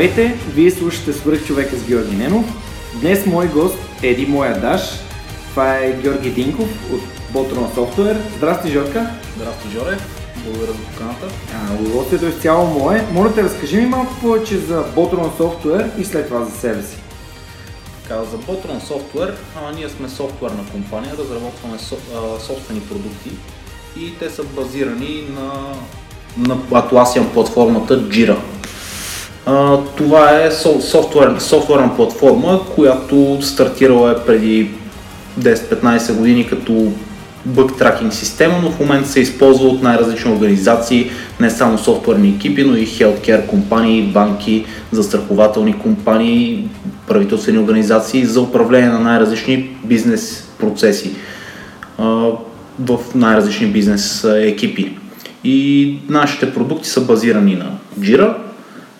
Здравейте, вие слушате Свърх човека с Георги Ненов. Днес мой гост е един моя Даш. Това е Георги Динков от Botron Software. Здрасти, Жорка. Здрасти, Жоре. Благодаря за поканата. Удоволствието е цяло мое. Моля те, разкажи ми малко повече за Botron Software и след това за себе си. Така, за Botron Software, а, ние сме софтуерна компания, разработваме со, а, собствени продукти и те са базирани на, на Atlassian платформата Jira. Това е софтуер, софтуерна платформа, която стартирала е преди 10-15 години като бъг тракинг система, но в момента се използва от най-различни организации, не само софтуерни екипи, но и healthcare компании, банки, застрахователни компании, правителствени организации за управление на най-различни бизнес процеси в най-различни бизнес екипи. И нашите продукти са базирани на Jira,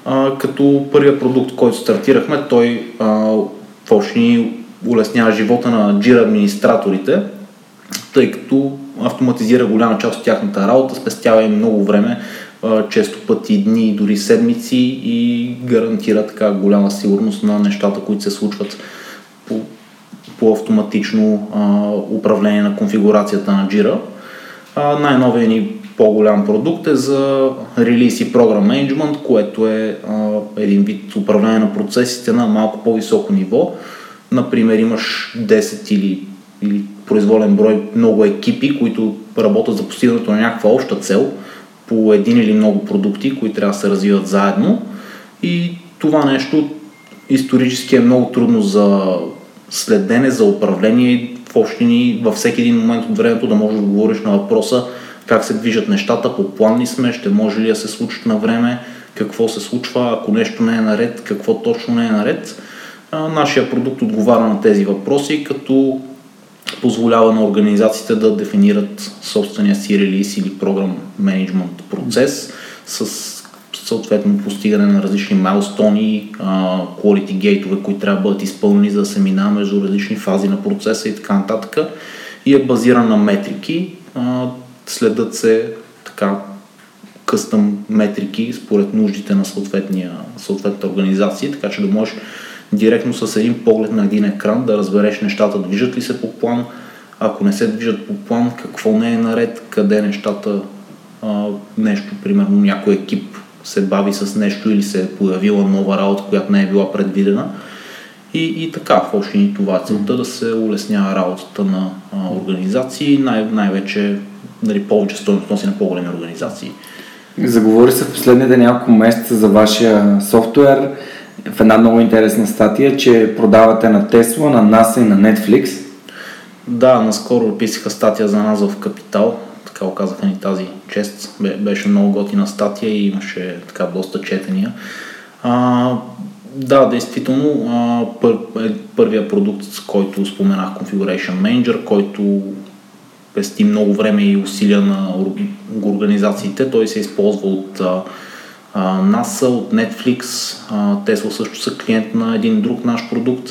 а, като първият продукт, който стартирахме, той а, улеснява живота на Jira администраторите, тъй като автоматизира голяма част от тяхната работа, спестява им много време, а, често пъти дни, дори седмици и гарантира така голяма сигурност на нещата, които се случват по, по автоматично а, управление на конфигурацията на Jira. А, най-новият ни по-голям продукт е за релиз и програм менеджмент, което е а, един вид управление на процесите на малко по-високо ниво. Например, имаш 10 или, или произволен брой много екипи, които работят за постигането на някаква обща цел по един или много продукти, които трябва да се развиват заедно. И това нещо исторически е много трудно за следене, за управление в общини във всеки един момент от времето да можеш да говориш на въпроса как се движат нещата, по план ли сме, ще може ли да се случат на време, какво се случва, ако нещо не е наред, какво точно не е наред. Нашия продукт отговаря на тези въпроси, като позволява на организациите да дефинират собствения си релиз или програм менеджмент процес с съответно постигане на различни майлстони, quality гейтове, които трябва да бъдат изпълнени, за да се минава между различни фази на процеса и така нататък. И е базиран на метрики. Следят се така къстъм метрики според нуждите на съответната организация, така че да можеш директно с един поглед на един екран да разбереш нещата. Движат ли се по план, ако не се движат по план, какво не е наред, къде нещата, а, нещо, примерно някой екип се бави с нещо или се е появила нова работа, която не е била предвидена. И, и така, в общини това е целта да се улеснява работата на а, организации, най- най-вече нали, повече стоеност носи на по-големи организации. Заговори се в последните няколко месеца за вашия софтуер в една много интересна статия, че продавате на Tesla, на NASA и на Netflix. Да, наскоро писаха статия за нас в Капитал, така оказаха ни тази чест. Беше много готина статия и имаше така доста четения. А, да, действително, а, пър, е, първия продукт, с който споменах, Configuration Manager, който пести много време и усилия на организациите. Той се използва от NASA, от Netflix. Tesla също са клиент на един друг наш продукт.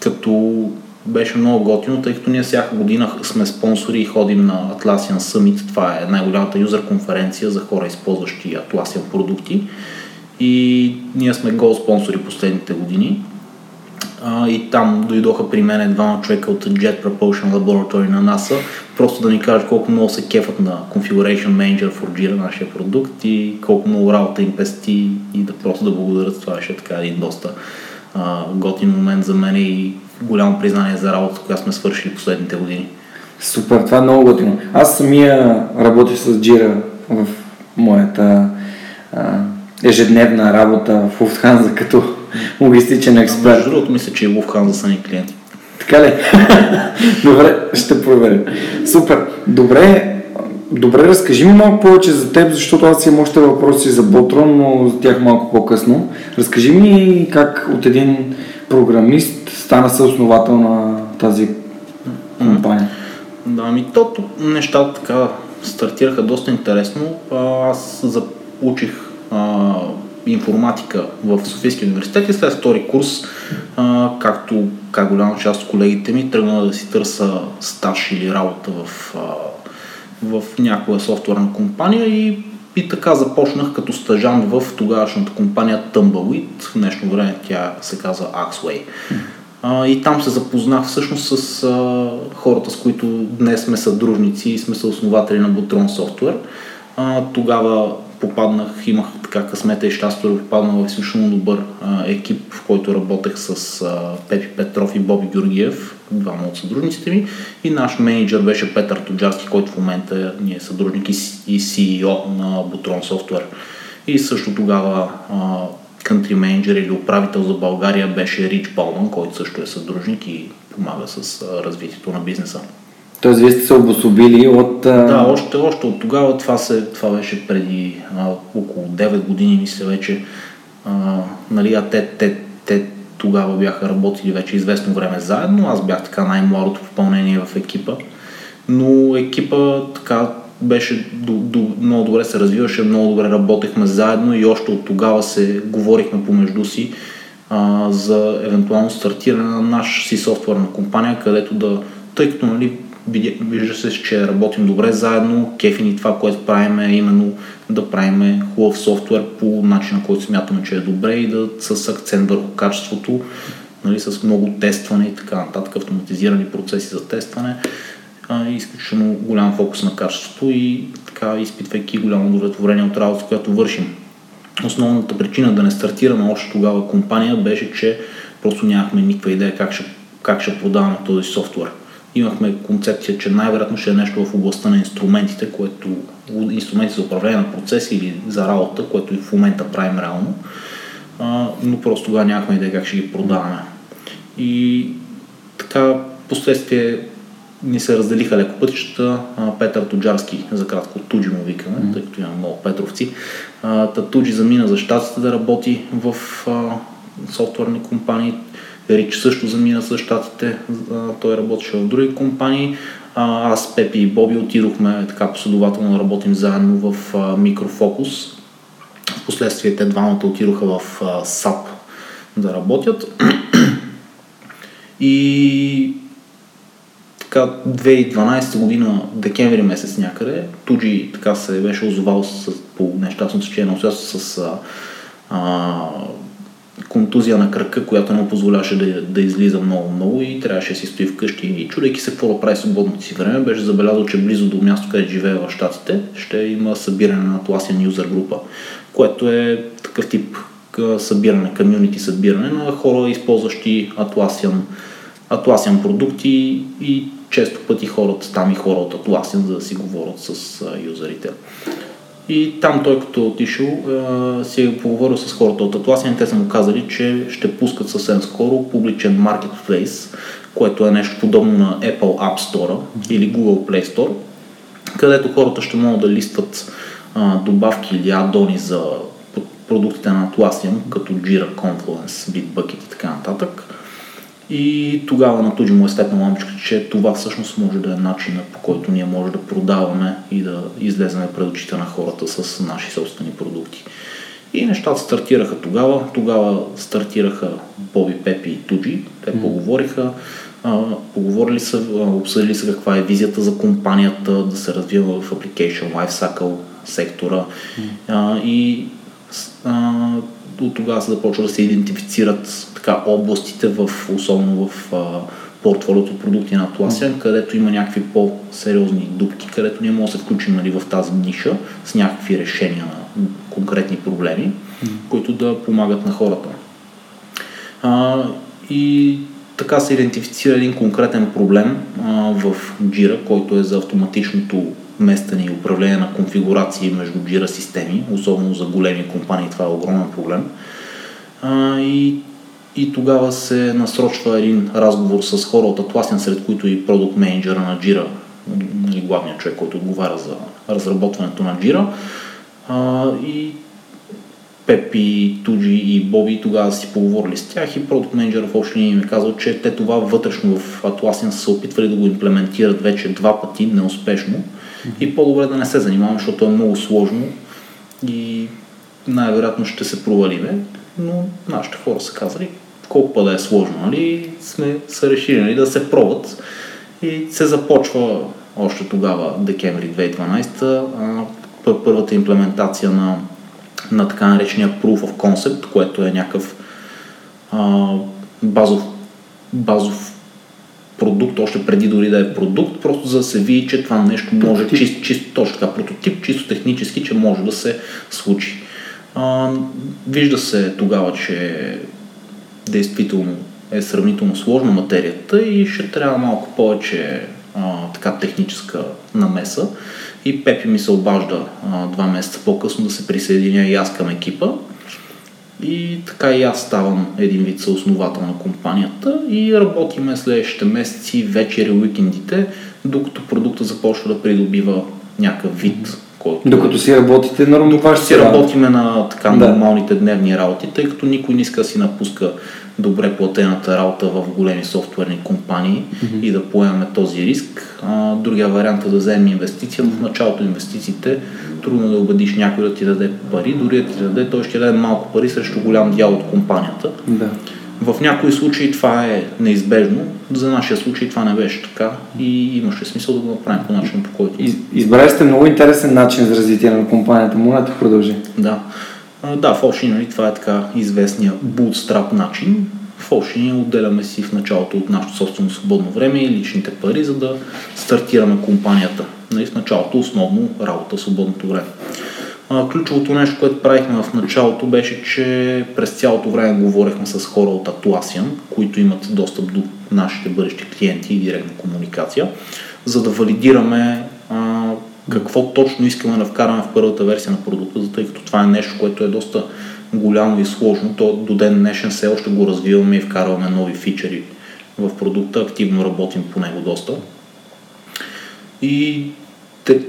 Като беше много готино, тъй като ние всяка година сме спонсори и ходим на Atlassian Summit. Това е най-голямата юзер конференция за хора, използващи Atlassian продукти. И ние сме гол спонсори последните години. А, и там дойдоха при мен двама човека от Jet Propulsion Laboratory на NASA, просто да ни кажат колко много се кефат на Configuration Manager for Jira, нашия продукт и колко много работа им пести и да просто да благодарят. Това беше така един доста а, готин момент за мен и голямо признание за работа, която сме свършили последните години. Супер, това е много готино. Аз самия работя с Jira в моята а, ежедневна работа в Lufthansa като логистичен експерт. Между другото, мисля, че и Lufthansa са ни клиенти. Така ли? Добре, ще проверя. Супер. Добре, добре, разкажи ми малко повече за теб, защото аз имам още въпроси за Ботрон, но за тях малко по-късно. Разкажи ми как от един програмист стана съосновател на тази компания. Да, ми то нещата така стартираха доста интересно. Аз учих информатика в Софийския университет и след втори курс, а, както как голяма част от колегите ми, тръгна да си търса стаж или работа в, а, в някоя софтуерна компания и, и така започнах като стажант в тогавашната компания Tumbleweed. В днешно време тя се казва Axway. А, и там се запознах всъщност с а, хората, с които днес сме съдружници и сме съоснователи на Butron Software. А, тогава попаднах, имах така късмета и щастие да попадна в изключително добър а, екип, в който работех с а, Пепи Петров и Боби Георгиев, двама от съдружниците ми. И наш менеджер беше Петър Тоджарски, който в момента е, е съдружник и, и CEO на Butron Software. И също тогава а, country менеджер или управител за България беше Рич Балман, който също е съдружник и помага с развитието на бизнеса. Тоест, вие сте се обособили от... Да, още, още от тогава. Това, се, това беше преди а, около 9 години, мисля вече. А, нали, а те, те, те тогава бяха работили вече известно време заедно. Аз бях така най-младото попълнение в екипа. Но екипа така беше до, до, много добре се развиваше, много добре работехме заедно и още от тогава се говорихме помежду си а, за евентуално стартиране на наш си софтуерна компания, където да, тъй като нали, вижда се, че работим добре заедно, кефи ни това, което правим е именно да правим хубав софтуер по начина, който смятаме, че е добре и да с акцент върху качеството, нали, с много тестване и така нататък, автоматизирани процеси за тестване изключително голям фокус на качеството и така изпитвайки голямо удовлетворение от работата, която вършим. Основната причина да не стартираме още тогава компания беше, че просто нямахме никаква идея как ще, как ще продаваме този софтуер имахме концепция, че най-вероятно ще е нещо в областта на инструментите, което инструменти за управление на процеси или за работа, което и в момента правим реално, а, но просто тогава нямахме идея как ще ги продаваме. И така, последствие ни се разделиха леко пътищата. Петър Тоджарски, за кратко Туджи му викаме, mm. тъй като има много Петровци. Та Туджи замина за щатите да работи в софтуерни компании. Рич също замина с щатите, той работеше в други компании. Аз, Пепи и Боби отидохме така последователно да работим заедно в Микрофокус. Впоследствие те двамата отидоха в САП да работят. И така 2012 година, декември месец някъде, Туджи така се беше озовал с, по нещастно съчение на с а, контузия на кръка, която не му позволяваше да, да излиза много-много и трябваше да си стои вкъщи. И чудейки се какво да прави свободното си време, беше забелязал, че близо до място, където живее в Штатите, ще има събиране на Atlassian юзер група, което е такъв тип събиране, комьюнити събиране на хора, използващи Atlassian, Atlassian продукти и често пъти хората, там и хора от Atlassian, за да си говорят с юзерите. И там той като отишъл си е поговорил с хората от Atlassian, те са му казали, че ще пускат съвсем скоро публичен marketplace, което е нещо подобно на Apple App Store или Google Play Store, където хората ще могат да листват а, добавки или адони за продуктите на Atlassian, като Jira, Confluence, Bitbucket и така нататък и тогава на Туджи му е степна лампичка, че това всъщност може да е начинът по който ние може да продаваме и да излеземе пред очите на хората с наши собствени продукти. И нещата стартираха тогава. Тогава стартираха Боби, Пепи и Туджи. Те mm. поговориха, поговорили са, обсъдили са каква е визията за компанията, да се развива в Application Lifecycle сектора. Mm. И от тогава се започва да се идентифицират така областите, в, особено в а, портфолиото продукти на Atlassian, където има някакви по-сериозни дупки, където ние можем да се включим нали, в тази ниша с някакви решения на конкретни проблеми, които да помагат на хората. А, и така се идентифицира един конкретен проблем а, в Jira, който е за автоматичното местене и управление на конфигурации между Jira системи, особено за големи компании, това е огромен проблем. А, и, и тогава се насрочва един разговор с хора от Atlassian, сред които и продукт менеджера на Jira, нали, главният човек, който отговаря за разработването на Jira. А, и Пепи, Туджи и Боби тогава си поговорили с тях и продукт менеджер в общи линии ми казал, че те това вътрешно в Atlassian са се опитвали да го имплементират вече два пъти неуспешно mm-hmm. и по-добре да не се занимавам, защото е много сложно и най-вероятно ще се провалиме, но нашите хора са казали колко па да е сложно, нали, сме са решили нали, да се пробват и се започва още тогава, декември 2012, първата имплементация на на така наречения Proof of Concept, което е някакъв а, базов, базов продукт, още преди дори да е продукт, просто за да се види, че това нещо може, чисто, чисто, точно така, прототип, чисто технически, че може да се случи. А, вижда се тогава, че действително е сравнително сложна материята и ще трябва малко повече а, така техническа намеса. И Пепи ми се обажда а, два месеца по-късно да се присъединя и аз към екипа. И така и аз ставам един вид съосновател на компанията и работиме следващите месеци, вечери, уикендите, докато продукта започва да придобива някакъв вид. Който... Докато си работите нормално. Докато си работиме на така да. нормалните дневни работи, тъй като никой не иска да си напуска добре платената работа в големи софтуерни компании mm-hmm. и да поемаме този риск. А, другия вариант е да вземем инвестиция, но в началото инвестициите трудно да убедиш някой да ти даде пари, дори да ти даде, той ще даде малко пари срещу голям дял от компанията. Да. В някои случаи това е неизбежно, за нашия случай това не беше така и имаше смисъл да го направим по начин, по който. избрали сте много интересен начин за развитие на компанията. Моля да продължи. Да. Да, в Ocean нали, това е така известния bootstrap начин. В Ocean отделяме си в началото от нашето собствено свободно време и личните пари, за да стартираме компанията. Нали, в началото основно работа в свободното време. Ключовото нещо, което правихме в началото беше, че през цялото време говорихме с хора от Atlassian, които имат достъп до нашите бъдещи клиенти и директна комуникация, за да валидираме а, какво точно искаме да вкараме в първата версия на продукта, тъй като това е нещо, което е доста голямо и сложно. То до ден днешен все още го развиваме и вкарваме нови фичери в продукта, активно работим по него доста. И те,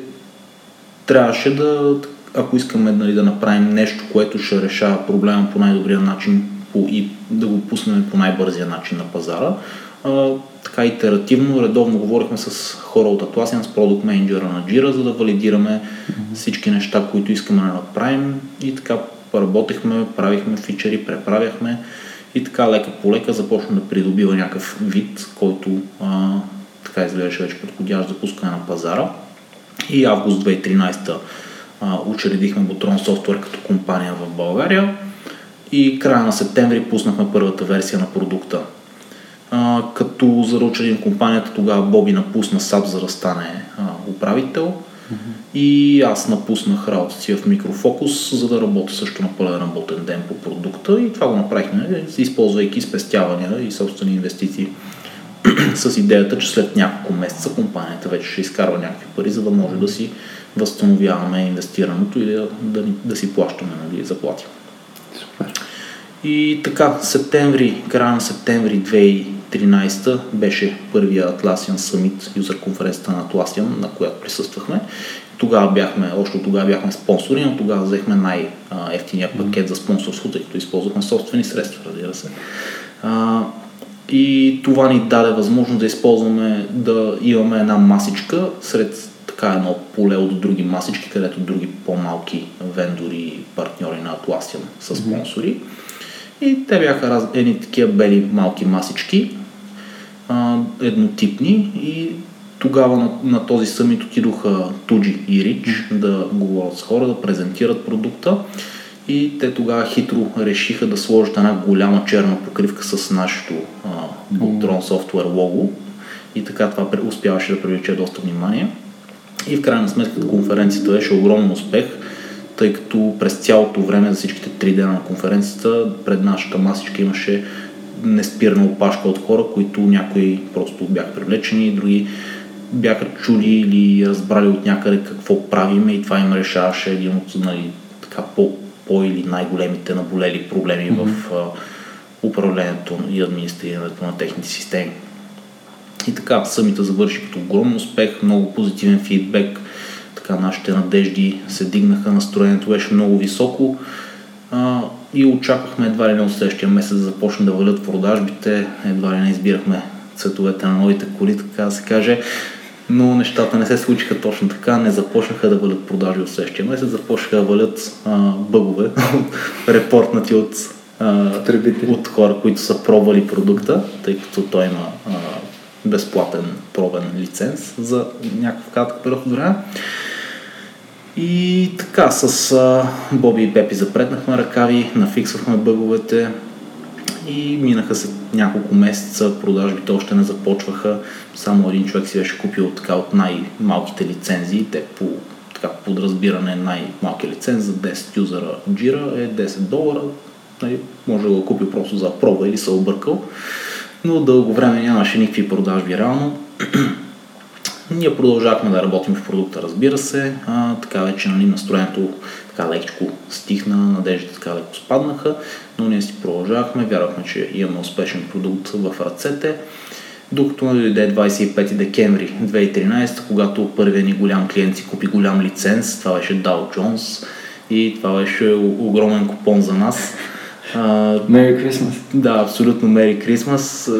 трябваше да, ако искаме нали, да направим нещо, което ще решава проблема по най-добрия начин по, и да го пуснем по най-бързия начин на пазара, а, така итеративно, редовно говорихме с хора от Atlassian, с продукт менеджера на Jira, за да валидираме mm-hmm. всички неща, които искаме да направим и така работехме, правихме фичери, преправяхме и така лека по лека започна да придобива някакъв вид, който а, така изглеждаше вече подходящ за пускане на пазара. И август 2013 а, учредихме Botron Software като компания в България и края на септември пуснахме първата версия на продукта. А, като за да учредим компанията, тогава Боби напусна САП за да стане а, управител. Mm-hmm. и аз напуснах работата си в микрофокус, за да работя също на пълен работен ден по продукта. И това го направихме, използвайки спестявания и собствени инвестиции с идеята, че след няколко месеца компанията вече ще изкарва някакви пари, за да може да си възстановяваме инвестираното или да, да, да си плащаме нали, заплати. Супер. И така, септември, края на септември 2013 беше първия Atlassian Summit, юзер конференцията на Atlassian, на която присъствахме. Тогава бяхме, още тогава бяхме спонсори, но тогава взехме най-ефтиния пакет за спонсорство, тъй като използвахме собствени средства, разбира се. И това ни даде възможност да използваме, да имаме една масичка сред така едно поле от други масички, където други по-малки вендори партньори на Atlassian са спонсори. Mm-hmm и те бяха раз... едни такива бели малки масички, а, еднотипни и тогава на, на този съмит отидоха Туджи и Рич да говорят с хора, да презентират продукта И те тогава хитро решиха да сложат една голяма черна покривка с нашето Bootron Software лого. И така това успяваше да привлече доста внимание. И в крайна сметка конференцията беше огромен успех, тъй като през цялото време за всичките три дена на конференцията пред нашата масичка имаше неспирна опашка от хора, които някои просто бяха привлечени, други бяха чули или разбрали от някъде какво правим и това им решаваше един от нали, така, по, по или най-големите наболели проблеми mm-hmm. в а, управлението и администрирането на техните системи. И така, самите завърши като огромен успех, много позитивен фидбек, така нашите надежди се дигнаха, настроението беше много високо. А, и очаквахме едва ли не от следващия месец да започне да валят продажбите, едва ли не избирахме цветовете на новите коли, така да се каже. Но нещата не се случиха точно така, не започнаха да валят продажи от следващия месец, започнаха да валят а, бъгове, репортнати от, а, от хора, които са пробвали продукта, тъй като той има а, безплатен пробен лиценз за някакъв кратък период от време. И така, с а, Боби и Пепи запретнахме ръкави, нафиксвахме бъговете, и минаха се няколко месеца, продажбите още не започваха. Само един човек си беше купил така от най-малките лицензии. Те по така, подразбиране най-малкият лиценз за 10 юзера Jira е 10 долара. Нали, може да го купи просто за проба или се объркал. Но дълго време нямаше никакви продажби реално. Ние продължахме да работим в продукта, разбира се. А, така вече нали, настроението така лекичко стихна, надеждите така леко спаднаха, но ние си продължавахме, вярвахме, че имаме успешен продукт в ръцете. Докато дойде 25 декември 2013, когато първият ни голям клиент си купи голям лиценз, това беше Dow Jones и това беше огромен купон за нас. Merry Christmas. Да, абсолютно Merry Christmas.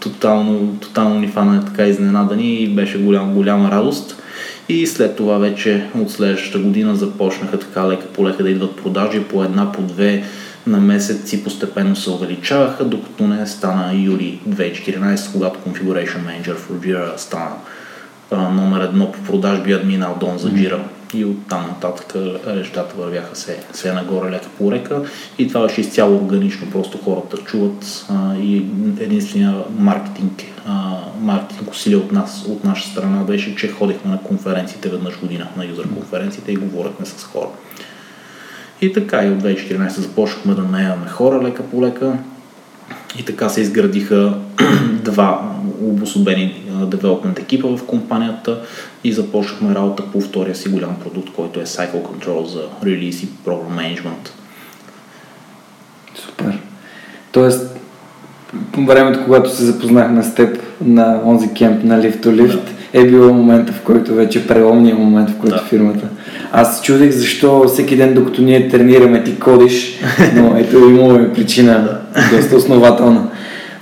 Тотално, тотално ни фана така изненадани и беше голям, голяма радост. И след това вече от следващата година започнаха така лека по лека да идват продажи по една, по две на месец и постепенно се увеличаваха, докато не стана юли 2014, когато Configuration Manager for Jira стана а, номер едно по продажби админ Алдон за Jira. И оттам нататък нещата вървяха все, все нагоре лека по река. И това беше изцяло органично, просто хората чуват а, и единствения маркетинг а, маркетинг усилия от нас, от наша страна беше, че ходихме на конференциите веднъж година, на юзер конференциите и говорихме с хора. И така и от 2014 започнахме да наемаме хора лека по лека. И така се изградиха два обособени девелопмент екипа в компанията и започнахме работа по втория си голям продукт, който е Cycle Control за релиз и Program Management. Супер. Тоест, по времето, когато се запознахме с теб на онзи кемп на Lift to Lift, да. е било момента, в който вече преломния момент, в който да. фирмата. Аз чудих защо всеки ден, докато ние тренираме, ти кодиш, но ето имаме причина, доста основателна.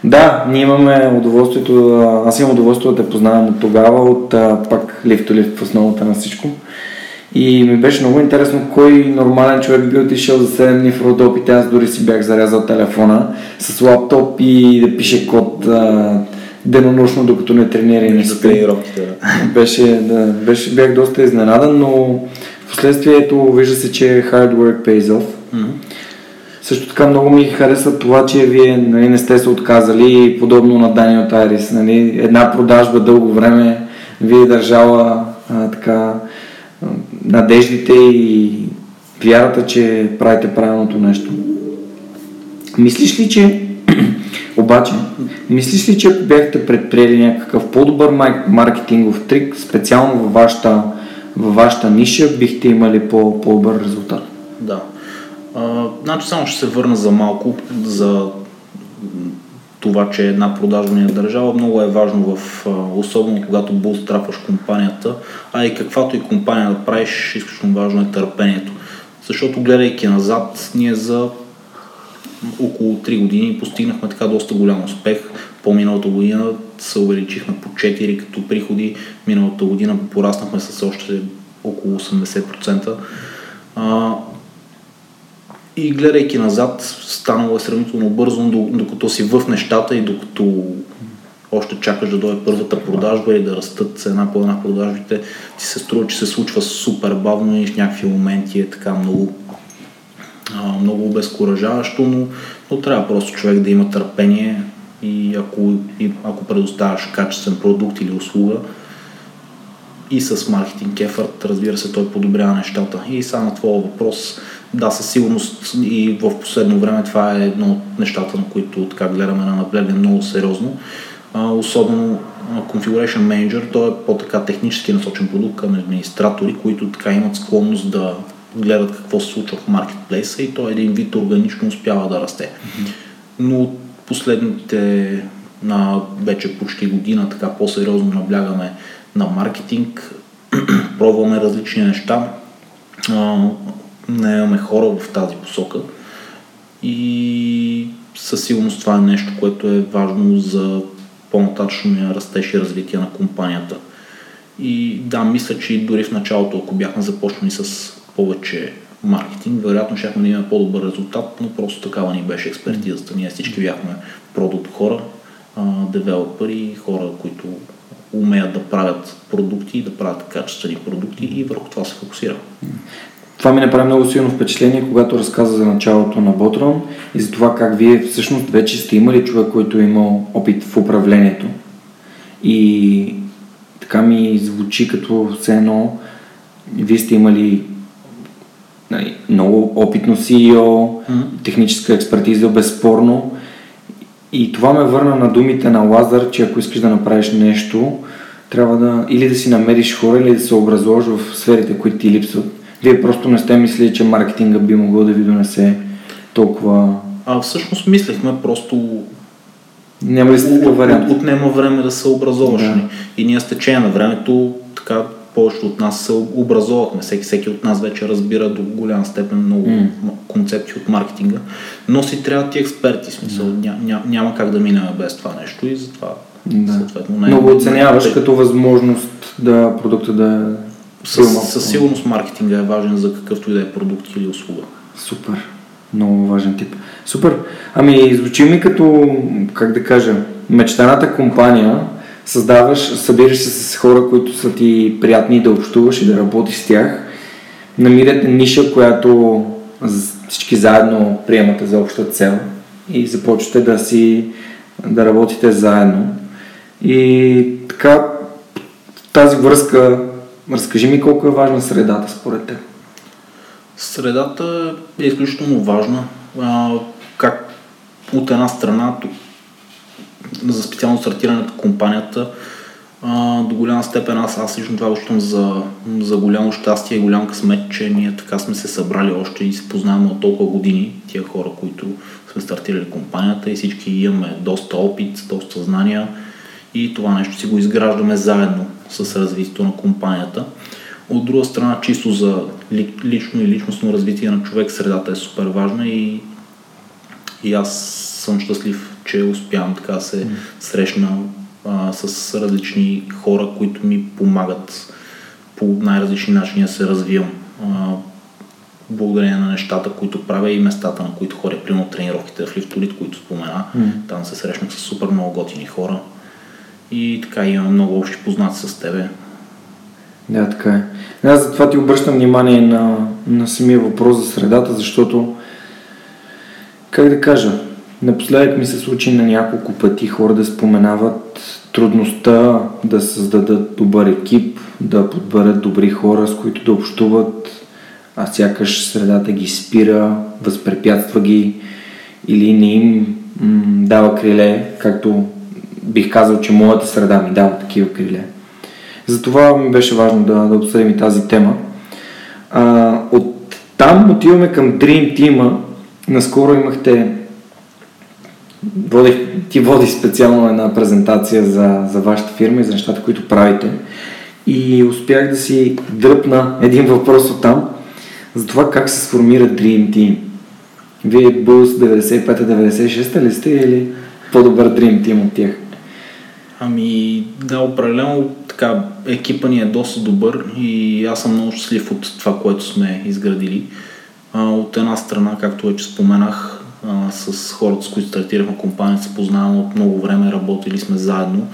Да, ние имаме удоволствието, аз имам удоволствието да те познавам от тогава, от пак Lift в основата на всичко. И ми беше много интересно кой нормален човек би отишъл за 7 дни в Родопите. Аз дори си бях зарязал телефона с лаптоп и да пише код а, денонощно, докато не тренира и не спи. Беше, да, беше, бях доста изненадан, но в последствие ето вижда се, че hard work pays off. Mm-hmm. Също така много ми харесва това, че вие нали, не сте се отказали, подобно на Даниел Тайрис. Нали, една продажба дълго време ви е държала а, така надеждите и вярата, че правите правилното нещо. Мислиш ли, че обаче, мислиш ли, че ако бяхте предприели някакъв по-добър маркетингов трик, специално във вашата, във вашата ниша, бихте имали по- по-добър резултат? Да. Значи само ще се върна за малко за това, че една продажба ни е държава, много е важно в, особено когато булстрапваш компанията, а и каквато и компания да правиш, изключително важно е търпението. Защото гледайки назад, ние за около 3 години постигнахме така доста голям успех. По-миналата година се увеличихме по 4 като приходи, миналата година пораснахме с още около 80%. А, и гледайки назад, станало е сравнително бързо, докато си в нещата и докато още чакаш да дойде първата продажба и да растат една по една продажбите, ти се струва, че се случва супер бавно и в някакви моменти е така много много обезкуражаващо, но, но трябва просто човек да има търпение и ако, и ако предоставяш качествен продукт или услуга и с маркетинг ефорт, разбира се, той подобрява нещата. И само на твоя въпрос, да, със сигурност и в последно време това е едно от нещата, на които така гледаме на наблегне много сериозно. А, особено Configuration Manager, той е по-така технически насочен продукт към администратори, които така имат склонност да гледат какво се случва в маркетплейса и той един вид органично успява да расте. Но последните на вече почти година така по-сериозно наблягаме на маркетинг, пробваме различни неща, не имаме хора в тази посока и със сигурност това е нещо, което е важно за по-нататъчния растеж и развитие на компанията. И да, мисля, че дори в началото, ако бяхме започнали с повече маркетинг, вероятно ще да имаме по-добър резултат, но просто такава ни беше експертизата. Ние всички бяхме продукт хора, девелопери, хора, които умеят да правят продукти, да правят качествени продукти и върху това се фокусира. Това ми направи много силно впечатление, когато разказа за началото на Ботрон и за това как вие всъщност вече сте имали човек, който е имал опит в управлението. И така ми звучи като все едно вие сте имали нали, много опитно CEO, mm-hmm. техническа експертиза, безспорно. И това ме върна на думите на Лазар, че ако искаш да направиш нещо, трябва да или да си намериш хора, или да се образуваш в сферите, които ти липсват. Вие просто не сте мислили, че маркетинга би могъл да ви донесе толкова... А всъщност мислехме просто няма ли сте вариант? От, отнема време да се образоваш. Да. И ние с течение на времето така повечето от нас се образовахме. Всеки, всеки от нас вече разбира до голяма степен много mm. концепции от маркетинга, но си трябва ти експерти. Смисъл, mm. ня, ня, няма как да минем без това нещо и затова да. съответно най- Много оценяваш най- като възможност да продукта да със, със сигурност маркетинга е важен за какъвто и да е продукт или услуга. Супер. Много важен тип. Супер. Ами, звучи ми като, как да кажа, мечтаната компания, създаваш, събираш се с хора, които са ти приятни да общуваш и да работиш с тях, намирате ниша, която всички заедно приемате за обща цел и започвате да си да работите заедно. И така, в тази връзка, разкажи ми колко е важна средата според теб. Средата е изключително важна. А, как от една страна за специално стартирането на компанията а, до голяма степен аз, аз лично това учитам за, за голямо щастие и голям късмет, че ние така сме се събрали още и се познаваме от толкова години, тия хора, които сме стартирали компанията и всички имаме доста опит, доста знания и това нещо си го изграждаме заедно с развитието на компанията. От друга страна, чисто за лично и личностно развитие на човек, средата е супер важна и, и аз съм щастлив, че успявам така се срещна а, с различни хора, които ми помагат по най-различни начини да се развивам. А, благодарение на нещата, които правя и местата, на които ходя, примерно тренировките в лифтолит, които спомена. Mm. Там се срещнах с супер много готини хора и така имам много общи познати с тебе. Да, така е. Аз затова ти обръщам внимание на, на самия въпрос за средата, защото, как да кажа, напоследък ми се случи на няколко пъти хора да споменават трудността да създадат добър екип, да подберат добри хора, с които да общуват, а сякаш средата ги спира, възпрепятства ги или не им м- дава криле, както бих казал, че моята среда ми дава такива криле. Затова ми беше важно да, да обсъдим и тази тема. А, от там отиваме към Dream Team. Наскоро имахте водих, ти води специално една презентация за, за вашата фирма и за нещата, които правите. И успях да си дръпна един въпрос от там за това как се сформира Dream Team. Вие Булс 95-96 ли сте или по-добър Dream Team от тях? Ами да, определено така, екипа ни е доста добър и аз съм много щастлив от това, което сме изградили. А, от една страна, както вече споменах, а, с хората, с които стартирахме компанията, се познаваме от много време, работили сме заедно,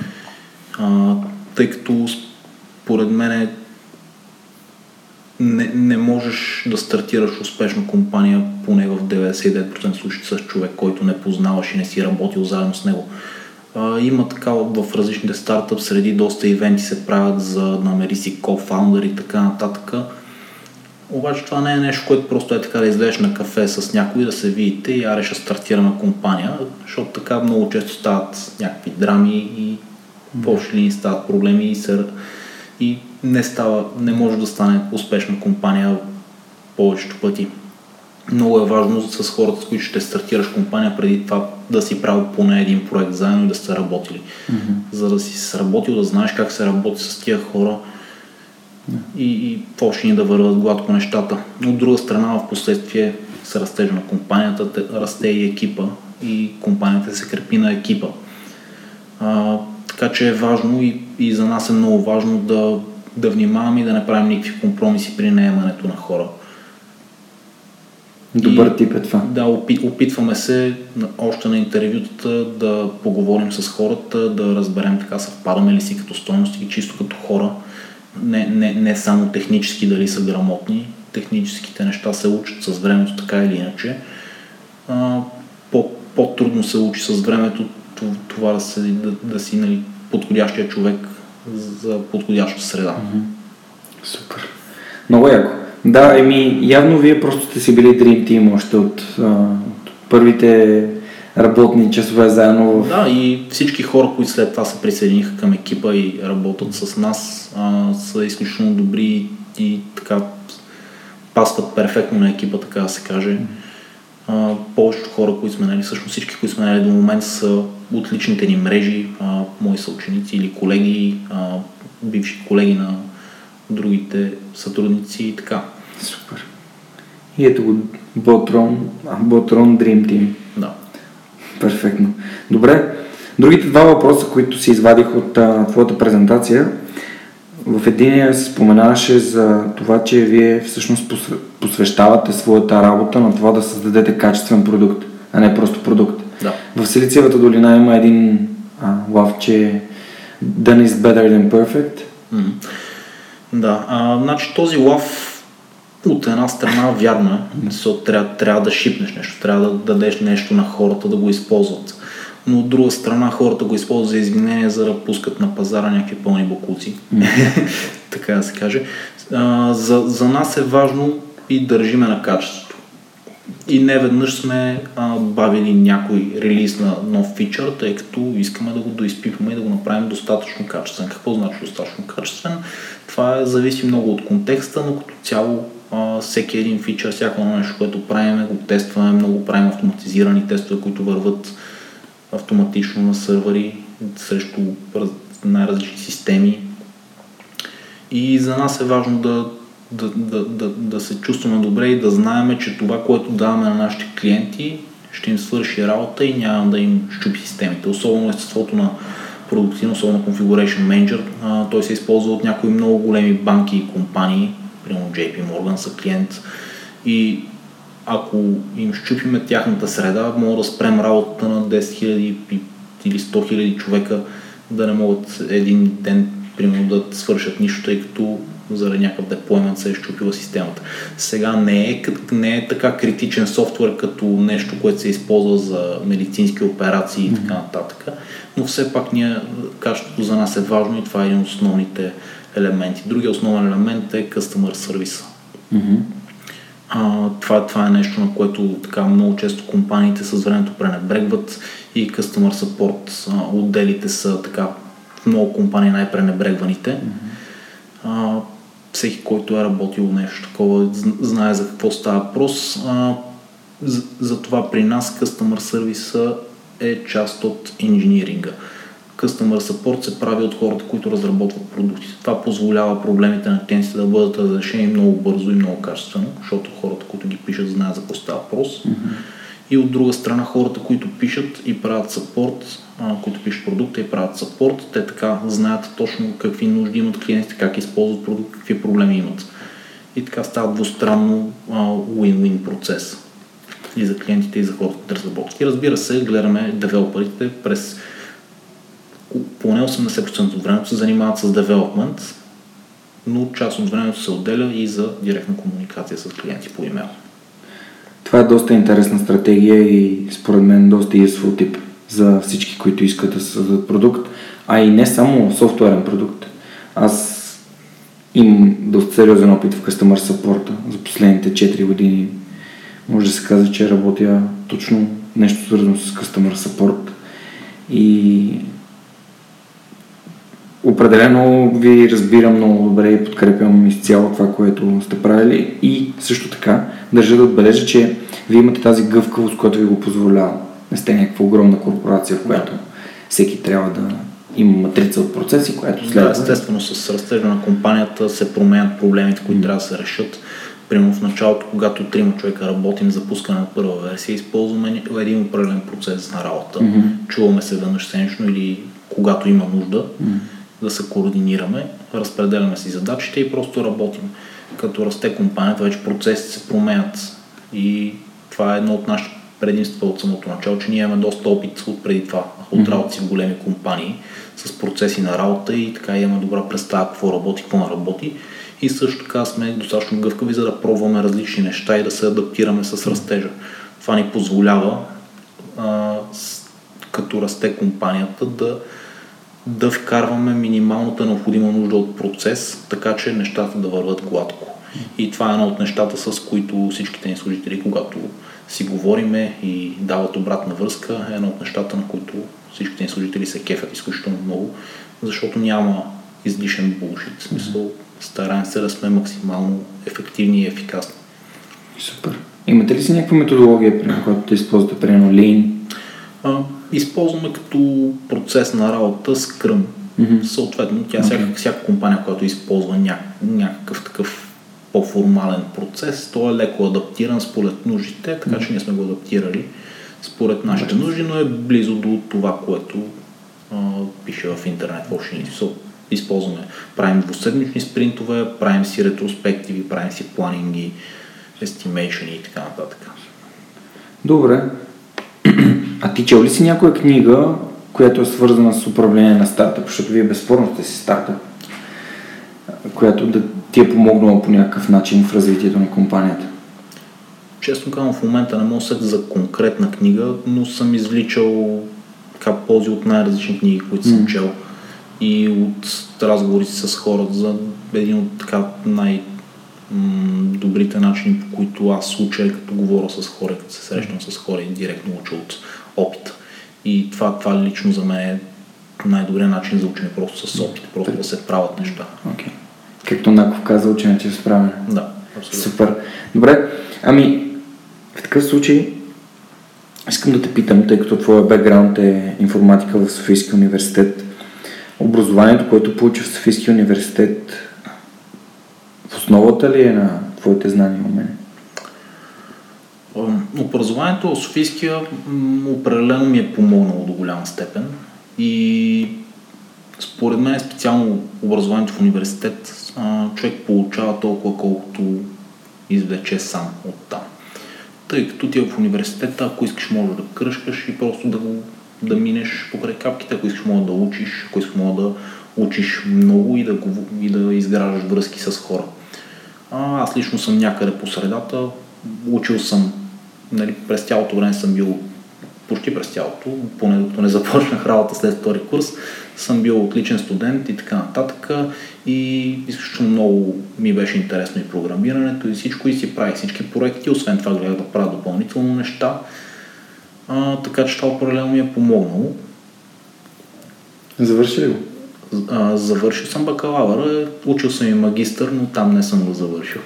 а, тъй като според мен не, не можеш да стартираш успешна компания поне в 99% случаи с човек, който не познаваш и не си работил заедно с него. Има така в различните стартъп среди доста ивенти се правят за намери си кофаундър и така нататък. Обаче това не е нещо, което просто е така да излезеш на кафе с някой, да се видите и ареша стартирана компания, защото така много често стават някакви драми и по общи стават проблеми и, се, и не, става, не може да стане успешна компания повечето пъти. Много е важно с хората, с които ще стартираш компания, преди това да си правил поне един проект заедно и да сте работили. Mm-hmm. За да си сработил, да знаеш как се работи с тия хора yeah. и, и почни да върват гладко нещата. От друга страна, в последствие с растежа на компанията, расте и екипа и компанията се крепи на екипа. А, така че е важно и, и за нас е много важно да, да внимаваме и да не правим никакви компромиси при наемането на хора. Добър тип е това. Да, опитваме се още на интервютата да поговорим с хората, да разберем така съвпадаме ли си като стойности, чисто като хора, не, не, не само технически дали са грамотни. Техническите неща се учат с времето така или иначе. А, по, по-трудно се учи с времето това да, се, да, да си нали, подходящия човек за подходяща среда. Супер. Много яко. Да, еми, явно вие просто сте си били Dream Team още от, от първите работни часове заедно в... Да, и всички хора, които след това се присъединиха към екипа и работят с нас, а, са изключително добри и така пастват перфектно на екипа, така да се каже. А, повечето хора, които сме нали, всъщност всички, които сме нали, до момента са от личните ни мрежи, а, мои съученици или колеги, а, бивши колеги на другите сътрудници и така. Супер. И ето го Botrон, Botrон Dream Team. Да. Перфектно. Добре. Другите два въпроса, които си извадих от а, твоята презентация, в единия се споменаваше за това, че вие всъщност посвещавате своята работа на това да създадете качествен продукт, а не просто продукт. Да. В Силициевата долина има един а, лав, че done is better than perfect. Mm-hmm. Да, а, значи този лав от една страна вярно е, трябва, трябва да шипнеш нещо, трябва да дадеш нещо на хората да го използват. Но от друга страна хората го използват за извинение, за да пускат на пазара някакви пълни бокуци. така да се каже. А, за, за нас е важно и държиме на качеството. И не веднъж сме а, бавили някой релиз на нов фичър, тъй като искаме да го доизпипваме и да го направим достатъчно качествен. Какво значи достатъчно качествен? Това зависи много от контекста, но като цяло всеки един фичър, всяко нещо, което правим, го тестваме, много правим автоматизирани тестове, които върват автоматично на сървъри срещу най-различни системи. И за нас е важно да, да, да, да, да се чувстваме добре и да знаем, че това, което даваме на нашите клиенти, ще им свърши работа и няма да им щупи системите. Особено естеството на продуктивно, особено Configuration Manager. А, той се използва от някои много големи банки и компании, примерно JP Morgan са клиент. И ако им щупиме тяхната среда, мога да спрем работата на 10 000 или 100 000 човека да не могат един ден примерно да свършат нищо, тъй като заради някакъв деплоймент се е щупила системата. Сега не е, не е така критичен софтуер като нещо, което се използва за медицински операции и така нататък, но все пак ние, качеството за нас е важно и това е един от основните елементи. Другия основен елемент е Customer Service. Mm-hmm. А, това, това е нещо, на което така много често компаниите с времето пренебрегват и Customer Support а, отделите са така в много компании най-пренебрегваните. Mm-hmm. А, всеки, който е работил нещо такова, знае за какво става въпрос. За, за това при нас Customer Service е част от инжиниринга. Customer Support се прави от хората, които разработват продукти. Това позволява проблемите на клиентите да бъдат разрешени много бързо и много качествено, защото хората, които ги пишат, знаят за какво става въпрос. Mm-hmm. И от друга страна, хората, които пишат и правят саппорт, които пишат продукта и правят саппорт, те така знаят точно какви нужди имат клиентите, как използват продукт, какви проблеми имат. И така става двустранно win-win процес и за клиентите, и за хората, разработки. Разбира се, гледаме девелоперите през поне 80% от времето се занимават с девелопмент но част от времето се отделя и за директна комуникация с клиенти по имейл. Това е доста интересна стратегия и според мен доста useful тип за всички, които искат да създадат продукт, а и не само софтуерен продукт. Аз имам доста сериозен опит в Customer Support за последните 4 години. Може да се каже, че работя точно нещо свързано с Customer Support и определено ви разбирам много добре и подкрепям изцяло това, което сте правили и също така държа да отбележа, че вие имате тази гъвкавост, която ви го позволява. Не сте някаква огромна корпорация, в която всеки трябва да има матрица от процеси, която следва. Да, естествено, с растежа на компанията се променят проблемите, които mm. трябва да се решат. Примерно в началото, когато трима човека работим за пускане на първа версия, използваме един определен процес на работа. Mm-hmm. Чуваме се веднъж седмично или когато има нужда mm-hmm. да се координираме, разпределяме си задачите и просто работим. Като расте компанията, вече процесите се променят и това е едно от нашите предимства от самото начало, че ние имаме доста опит от преди това, от работа си в големи компании с процеси на работа и така имаме добра представа какво работи, какво не работи. И също така сме достатъчно гъвкави, за да пробваме различни неща и да се адаптираме с растежа. Това ни позволява, а, с, като расте компанията, да, да вкарваме минималната необходима нужда от процес, така че нещата да върват гладко. И това е едно от нещата, с които всичките ни служители, когато си говориме и дават обратна връзка, е едно от нещата, на които всичките ни служители се кефят изключително много, защото няма излишен булшит. В смисъл, стараем се да сме максимално ефективни и ефикасни. Супер. Имате ли си някаква методология, при която да използвате, примерно Lean? А, използваме като процес на работа Scrum. Mm-hmm. Съответно, тя okay. всяка, всяка компания, която използва ня, някакъв такъв по-формален процес. Той е леко адаптиран според нуждите, така че ние сме го адаптирали според нашите нужди, но е близо до това, което а, пише в интернет в общини. Използваме, правим двуседмични спринтове, правим си ретроспективи, правим си планинги, естимейшни и така нататък. Добре. А ти чел ли си някоя книга, която е свързана с управление на стартъп, защото вие безспорно сте си стартъп, която да ти е помогнала по някакъв начин в развитието на компанията? Честно казвам, в момента не мога да за конкретна книга, но съм извличал така ползи от най-различни книги, които съм mm. чел и от разговорите с хората за един от така най- добрите начини, по които аз уча, като говоря с хора, като се срещам с хора и директно уча от опит. И това, това лично за мен е най-добрият начин за учене, просто с опит, просто да се правят неща. Okay. Както Наков каза, учене че е справяне. Да, абсолютно. Супер. Добре, ами в такъв случай искам да те питам, тъй като твоя бекграунд е информатика в Софийския университет, образованието, което получи в Софийския университет, в основата ли е на твоите знания у мен? Образованието в Софийския определено ми е помогнало до голяма степен и според мен специално образованието в университет човек получава толкова колкото извлече сам от там. Тъй като ти в университета, ако искаш, може да кръшкаш и просто да, да минеш покрай капките, ако искаш, може да учиш, ако искаш, може да учиш много и да, и да изграждаш връзки с хора. А, аз лично съм някъде по средата, учил съм, нали, през цялото време съм бил почти през цялото, поне докато не започнах работа след втори курс, съм бил отличен студент и така нататък. И изключително много ми беше интересно и програмирането и всичко и си правих всички проекти. Освен това гледах да правя допълнително неща. А, така че това определено ми е помогнало. Завърши ли го? А, завършил съм бакалавъра, учил съм и магистър, но там не съм го завършил.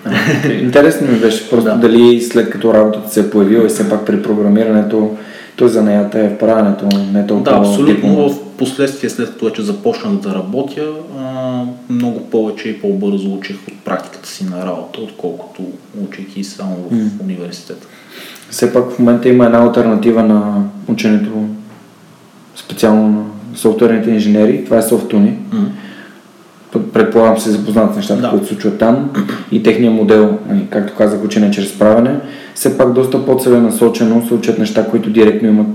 Интересно ми беше просто да. дали след като работата се е появила и все пак при програмирането той за нея е в правенето, не толкова... Да, абсолютно. В последствие, след това, че започнах да работя, много повече и по-бързо учих от практиката си на работа, отколкото учейки само в mm. университета. Все пак в момента има една альтернатива на ученето специално на софтуерните инженери. Това е софтуни. Mm предполагам се запознат с нещата, да. които се случват там и техния модел, нали, както казах, учене чрез правене, все пак доста по-целенасочено се учат неща, които директно имат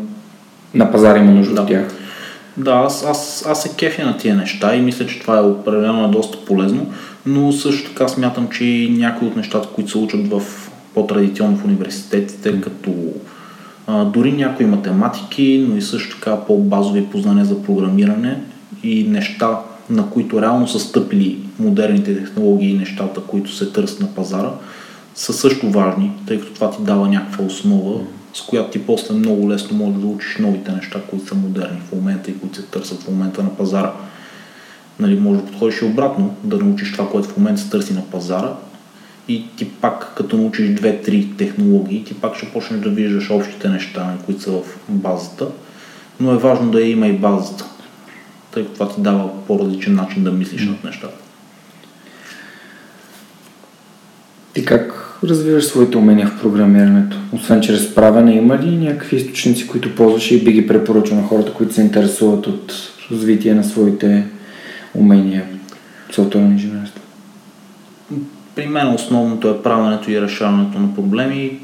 на пазара има нужда да. от тях. Да, аз, аз, аз се кефя на тия неща и мисля, че това е определено доста полезно, но също така смятам, че някои от нещата, които се учат в по-традиционно в университетите, като а, дори някои математики, но и също така по-базови познания за програмиране и неща, на които реално са стъпили модерните технологии и нещата, които се търсят на пазара, са също важни, тъй като това ти дава някаква основа, с която ти после много лесно можеш да учиш новите неща, които са модерни в момента и които се търсят в момента на пазара. Нали, може да подходиш и обратно, да научиш това, което в момента се търси на пазара и ти пак, като научиш две-три технологии, ти пак ще почнеш да виждаш общите неща, които са в базата, но е важно да я има и базата, тъй като това ти дава по-различен начин да мислиш над нещата. Ти как развиваш своите умения в програмирането? Освен чрез правене, има ли някакви източници, които ползваш и би ги препоръчал на хората, които се интересуват от развитие на своите умения в инженерство? При мен основното е правенето и решаването на проблеми.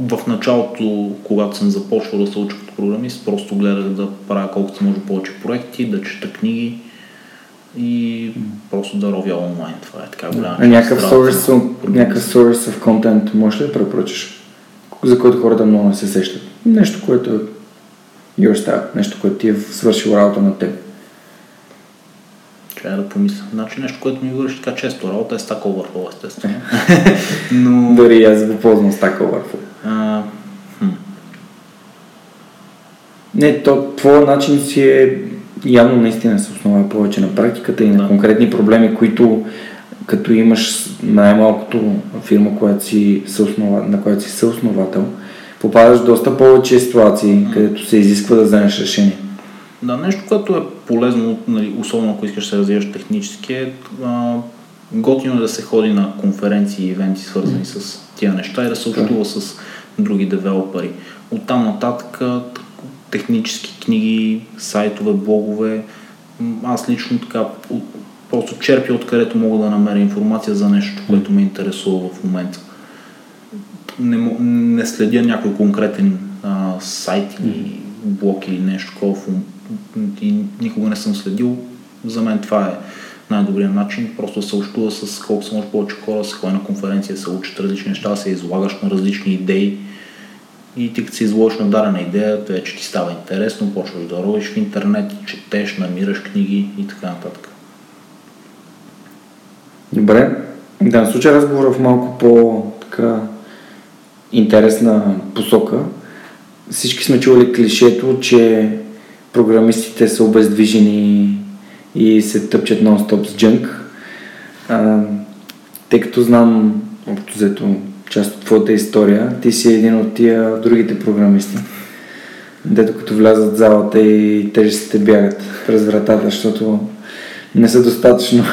В началото, когато съм започвал да се уча като програмист, просто гледах да правя колкото се може повече проекти, да чета книги и просто да ровя онлайн. Това е така голяма. А някакъв source, of content може ли да препоръчаш? За който хората много не се сещат. Нещо, което е your style, нещо, което ти е свършил работа на теб. Трябва да помисля. Значи нещо, което ми върши така често работа е Stack Overflow, естествено. Но... Дори аз го ползвам Stack Overflow. А, хм. Не, то, твоя начин си е явно наистина се основава повече на практиката и на да. конкретни проблеми, които като имаш най-малкото фирма, която си съоснова, на която си съосновател, попадаш в доста повече ситуации, mm. където се изисква да вземеш решение. Да, нещо, което е полезно, нали, особено ако искаш да се развиваш технически, е а, готино е да се ходи на конференции и ивенти, свързани mm. с тия неща и да се общува yeah. с други девелопери. Оттам нататък технически книги, сайтове, блогове. Аз лично така просто черпя откъдето мога да намеря информация за нещо, което ме интересува в момента. Не, не следя някой конкретен а, сайт или блог или нещо такова и никога не съм следил. За мен това е най-добрият начин, просто се общува с колко се може повече хора, с ходи на конференция, се учат различни неща, се излагаш на различни идеи и ти като се изложиш на дадена идея, вече ти става интересно, почваш да ровиш в интернет, четеш, намираш книги и така нататък. Добре. Да случай разговора в малко по така интересна посока. Всички сме чували клишето, че програмистите са обездвижени и се тъпчат нон-стоп с джънк. А, тъй като знам общо взето част от твоята история, ти си един от тия другите програмисти, дето като влязат в залата и тежестите бягат през вратата, защото не са достатъчно.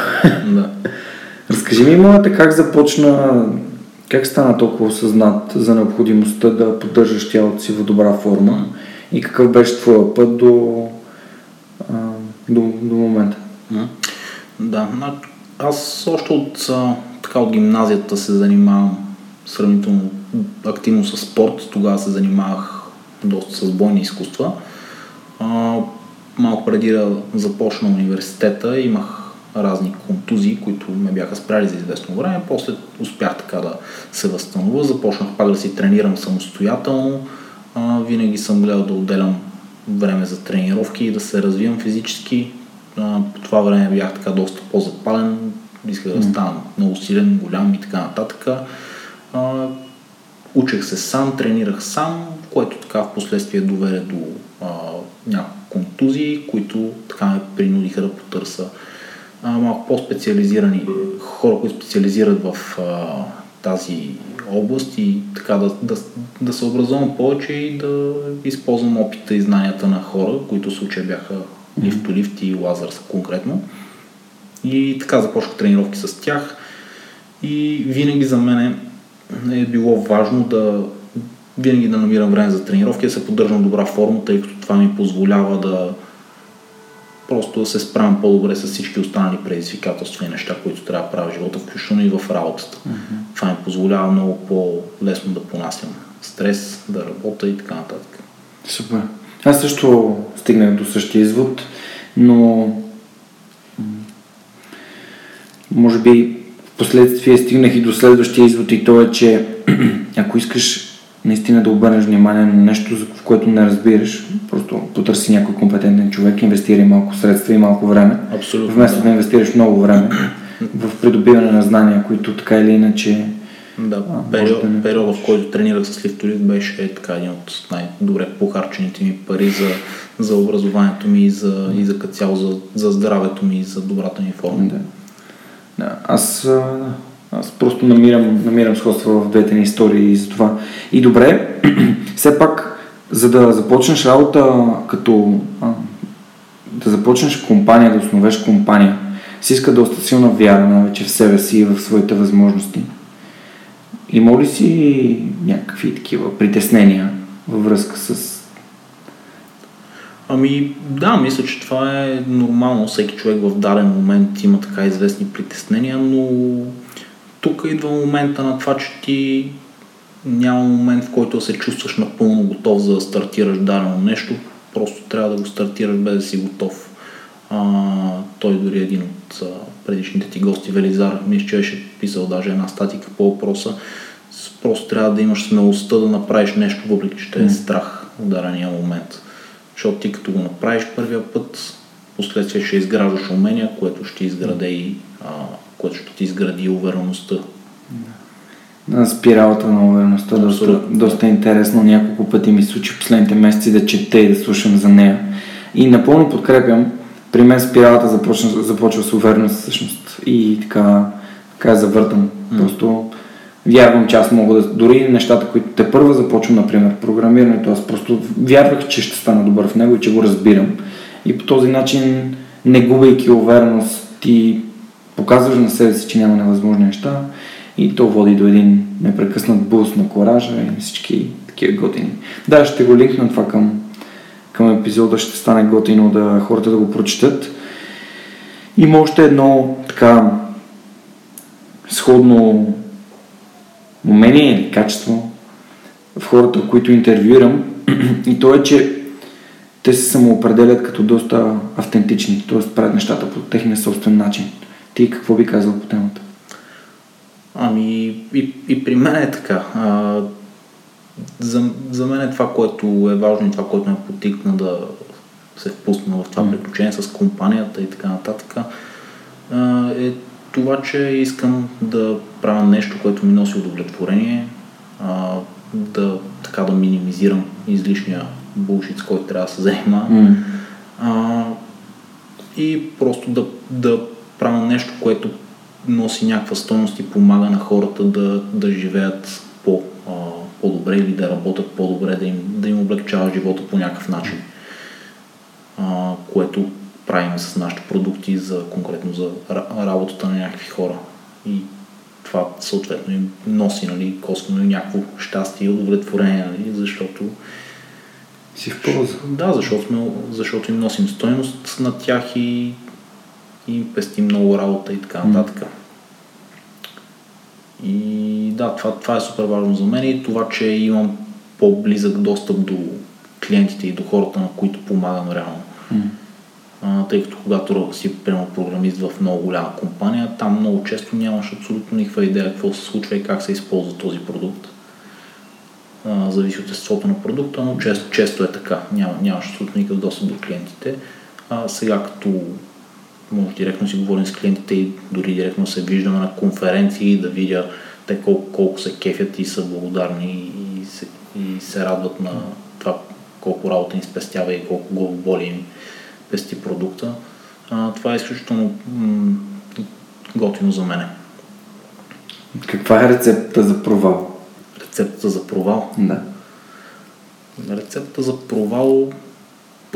Да. Разкажи ми, моята, как започна, как стана толкова осъзнат за необходимостта да поддържаш тялото си в добра форма и какъв беше твоя път до, до, до момента? Да, аз още от, така, от гимназията се занимавам сравнително активно с спорт. Тогава се занимавах доста с бойни изкуства. Малко преди да започна университета имах разни контузии, които ме бяха спряли за известно време. После успях така да се възстановя. Започнах пак да си тренирам самостоятелно. А, винаги съм гледал да отделям време за тренировки и да се развивам физически. А, по това време бях така доста по-запален. Исках да стана много силен, голям и така нататък. А, учех се сам, тренирах сам, което така в последствие доведе до а, няколко контузии, които така ме принудиха да потърса а, малко по-специализирани хора, които специализират в а, тази област и така да, да, да се образувам повече и да използвам опита и знанията на хора, които в случая бяха лифтолифт и лазър конкретно. И така започнах тренировки с тях и винаги за мен е било важно да винаги да намирам време за тренировки, да се поддържам добра форма, тъй като това ми позволява да просто да се справям по-добре с всички останали предизвикателства и неща, които трябва да правя в живота, включително и в работата. Mm-hmm. Това ми позволява много по-лесно да понасям стрес, да работя и така нататък. Супер. Аз също стигнах до същия извод, но може би последствие стигнах и до следващия извод и то е, че ако искаш наистина да обърнеш внимание на нещо, в което не разбираш, просто потърси някой компетентен човек, инвестирай малко средства и малко време. Абсолютно. Вместо да инвестираш много време в придобиване на знания, които така или иначе Да, А, период, да не. периода, в който тренирах с лифтолит, беше така един от най-добре похарчените ми пари за, за образованието ми и за, и за цяло за, за здравето ми и за добрата ми форма. Да. да. Аз, аз просто намирам, намирам сходства в двете ни истории и затова. И добре, все пак, за да започнеш работа като... А, да започнеш компания, да основеш компания, си иска доста силна вяра навече в себе си и в своите възможности. Има ли си някакви такива притеснения във връзка с... Ами да, мисля, че това е нормално. Всеки човек в даден момент има така известни притеснения, но тук идва момента на това, че ти няма момент, в който да се чувстваш напълно готов за да стартираш дадено нещо. Просто трябва да го стартираш без да си готов. А, той дори един от а, предишните ти гости, Велизар, мисля, че беше писал даже една статика по въпроса. Просто трябва да имаш смелостта да направиш нещо, въпреки че те е страх в дадения момент. Защото ти като го направиш първия път, последствие ще изграждаш умения, което ще изграде и а, което ще ти изгради увереността. на спиралата на увереността. Доста, Абсолютно. доста интересно. Няколко пъти ми случи последните месеци да чете и да слушам за нея. И напълно подкрепям. При мен спиралата започва, започва с увереност всъщност. И така, така завъртам. Просто вярвам, че аз мога да... Дори нещата, които те първа започвам, например, програмирането, аз просто вярвах, че ще стана добър в него и че го разбирам. И по този начин, не губейки увереност, ти показваш на себе си, че няма невъзможни неща и то води до един непрекъснат буст на коража и всички такива готини. Да, ще го линкна това към, към епизода, ще стане готино да хората да го прочетат. Има още едно така сходно умение или качество в хората, които интервюирам и то е, че те се самоопределят като доста автентични, т.е. правят нещата по техния собствен начин. Ти какво би казал по темата? Ами и, и при мен е така. А, за, за мен е това, което е важно и това, което ме потикна да се впусна в това приключение с компанията и така нататък, а, е това, че искам да правя нещо, което ми носи удовлетворение, а, да, така да минимизирам излишния булшит, с който трябва да се занимавам. А, и просто да, да правя нещо, което носи някаква стойност и помага на хората да, да живеят по, а, по-добре или да работят по-добре, да им, да им облегчава живота по някакъв начин. А, което правим с нашите продукти за конкретно за ра- работата на някакви хора. И това съответно им носи нали, косвено и някакво щастие и удовлетворение, нали, защото Си в полза. да, защото, сме, защото им носим стойност на тях и, и им пестим много работа и така нататък. И да, това, това е супер важно за мен и това, че имам по-близък достъп до клиентите и до хората, на които помагам реално. А, тъй като когато си приема програмист в много голяма компания, там много често нямаш абсолютно никаква идея какво се случва и как се използва този продукт. А, зависи от естеството на продукта, но често, често е така. Няма, нямаш абсолютно никакъв достъп до клиентите. А, сега като може директно си говорим с клиентите и дори директно се виждаме на конференции да видя те колко, колко се кефят и са благодарни и се, и се радват на това колко работа им спестява и колко главоболи им пести продукта. А, това е изключително м- готино за мене. Каква е рецептата за провал? Рецептата за провал. Да. Рецептата за провал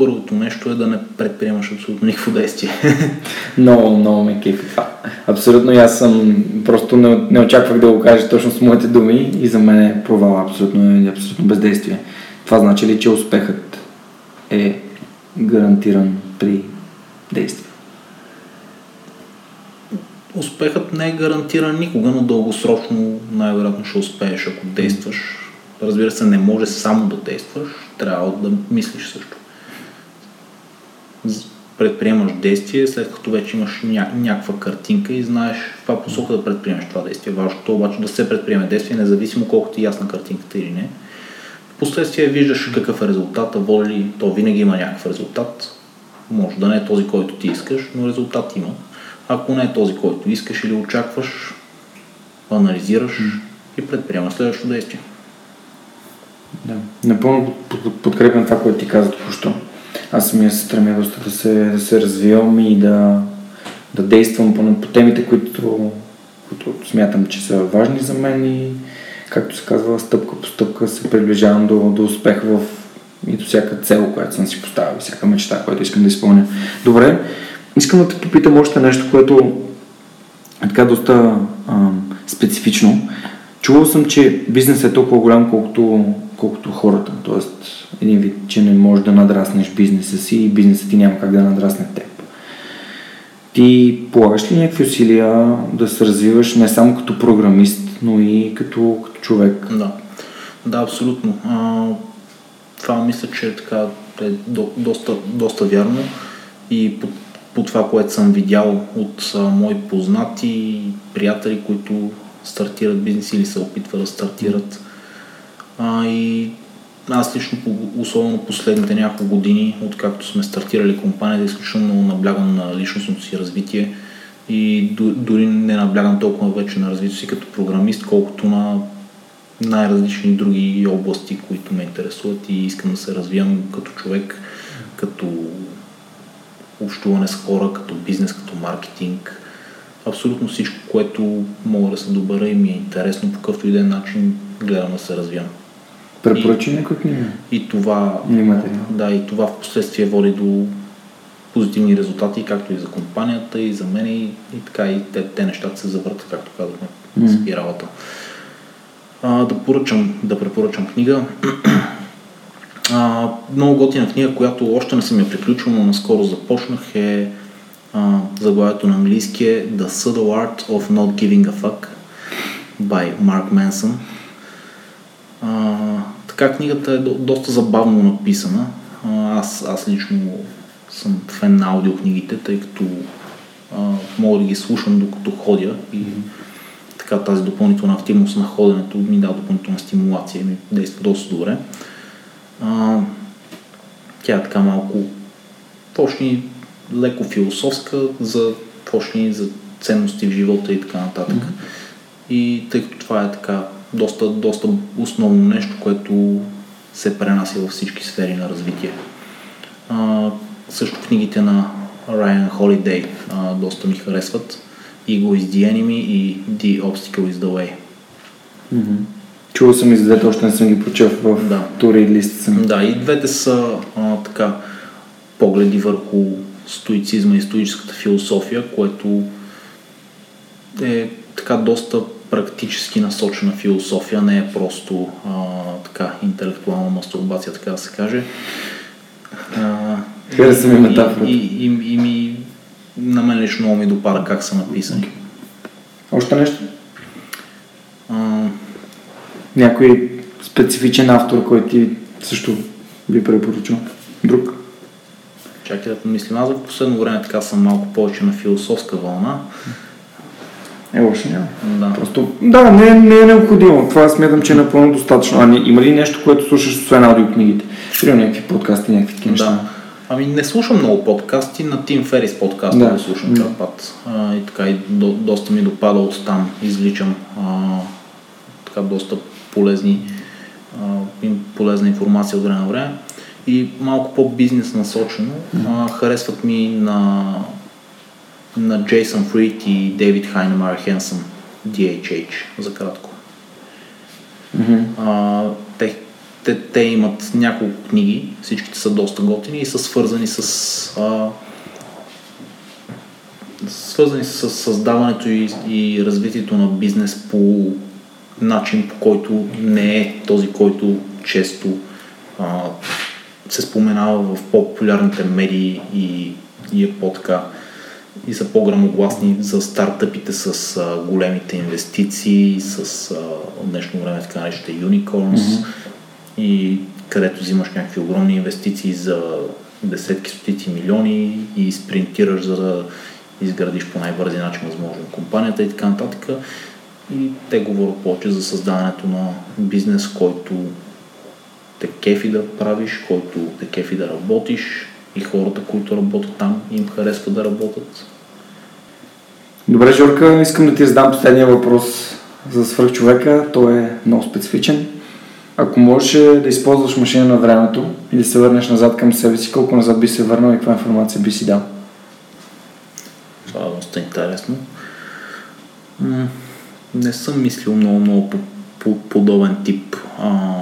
първото нещо е да не предприемаш абсолютно никакво действие. Много, много ме кефи това. Абсолютно и аз съм, просто не, не очаквах да го кажа точно с моите думи и за мен е провал абсолютно, абсолютно бездействие. Това значи ли, че успехът е гарантиран при действие? Успехът не е гарантиран никога, но дългосрочно най-вероятно ще успееш, ако действаш. Разбира се, не може само да действаш, трябва да мислиш също. Предприемаш действие, след като вече имаш ня- някаква картинка и знаеш в каква посока да предприемеш това действие. Важното обаче да се предприеме действие, независимо колко ти е ясна картинката или не. Впоследствие виждаш какъв е резултата, воли ли, то винаги има някакъв резултат. Може да не е този, който ти искаш, но резултат има. Ако не е този, който искаш или очакваш, анализираш и предприемаш следващото действие. Да. Напълно подкрепям това, което ти каза току-що. Аз самия се стремя доста да се, да се развивам и да, да действам по, по темите, които, които смятам, че са важни за мен и както се казва, стъпка по стъпка се приближавам до, до успех в и до всяка цел, която съм си поставил, всяка мечта, която искам да изпълня. Добре, искам да те попитам още нещо, което е така доста а, специфично. Чувал съм, че бизнесът е толкова голям, колкото, колкото хората. Тоест, един вид, че не можеш да надраснеш бизнеса си и бизнесът ти няма как да надрасне теб. Ти полагаш ли някакви усилия да се развиваш не само като програмист, но и като, като човек? Да, да, абсолютно. А, това мисля, че е така е до, доста, доста вярно и по, по това, което съм видял от а, мои познати, приятели, които стартират бизнес или се опитват да стартират. А, и аз лично, особено последните няколко години, откакто сме стартирали компанията, изключително наблягам на личностното си развитие и дори не наблягам толкова вече на развитието си като програмист, колкото на най-различни други области, които ме интересуват и искам да се развивам като човек, като общуване с хора, като бизнес, като маркетинг. Абсолютно всичко, което мога да се добъра и ми е интересно по какъвто и е начин, гледам да се развивам. Препоръчи някой книга? И това, да, и това в последствие води до позитивни резултати, както и за компанията, и за мен, и, и така, и те, те нещата се завъртат, както казахме, mm. спиралата. А, да, поръчам, да препоръчам книга. А, много готина книга, която още не съм я приключил, но наскоро започнах е а, заглавието на английски е The Subtle Art of Not Giving a Fuck by Mark Manson. А, така книгата е до, доста забавно написана. Аз, аз лично съм фен на аудиокнигите, тъй като а, мога да ги слушам докато ходя и mm-hmm. така тази допълнителна активност на ходенето ми дава допълнителна стимулация и ми действа доста добре. А, тя е така малко почни леко философска за почни за ценности в живота и така нататък. Mm-hmm. И тъй като това е така доста, доста основно нещо, което се пренася във всички сфери на развитие. А, също книгите на Райан Холидей а, доста ми харесват. Ego is the enemy и The Obstacle is the way. Mm-hmm. Чувал съм и за двете, още не съм ги прочел в да. тури лист съм. Да, и двете са а, така погледи върху стоицизма и стоическата философия, което е така доста практически насочена философия, не е просто а, така интелектуална мастурбация, така да се каже. Хареса ми метафората. И, и, и, и ми, на мен лично много ми допада как са написани. Още нещо? А... Някой специфичен автор, който ти също би препоръчал? Друг? Чакай да помислим. Аз в последно време така съм малко повече на философска вълна. Е, още няма. Да. Просто, да, не, не е необходимо. Това смятам, че е напълно достатъчно. А има ли нещо, което слушаш освен аудиокнигите? Примерно някакви подкасти, някакви такива неща? Да. Ами не слушам много подкасти, на Тим Ферис подкаста да, да слушам да. път. А, и така и до, доста ми допада от там. Изличам а, така доста полезни, а, полезна информация от време на време. И малко по-бизнес насочено. А, харесват ми на, на Джейсън Фрид и Дейвид Хайнемар Хенсън, DHH за кратко. Mm-hmm. А, те, те, те имат няколко книги, всичките са доста готини и са свързани с а, свързани с създаването и, и развитието на бизнес по начин, по който не е този, който често а, се споменава в по-популярните медии и, и е по-така и са по-грамогласни за стартъпите с а, големите инвестиции, с а, днешно време така наречените unicorns, mm-hmm и където взимаш някакви огромни инвестиции за десетки, стотици милиони и спринтираш за да изградиш по най-бързи начин възможно компанията и така нататък. И те говорят повече за създаването на бизнес, който те кефи да правиш, който те кефи да работиш и хората, които работят там, им харесва да работят. Добре, Жорка, искам да ти задам последния въпрос за свръхчовека. Той е много специфичен. Ако можеш да използваш машина на времето и да се върнеш назад към себе си, колко назад би се върнал и каква информация би си дал? Това е доста интересно. Не съм мислил много, много по, по подобен тип а,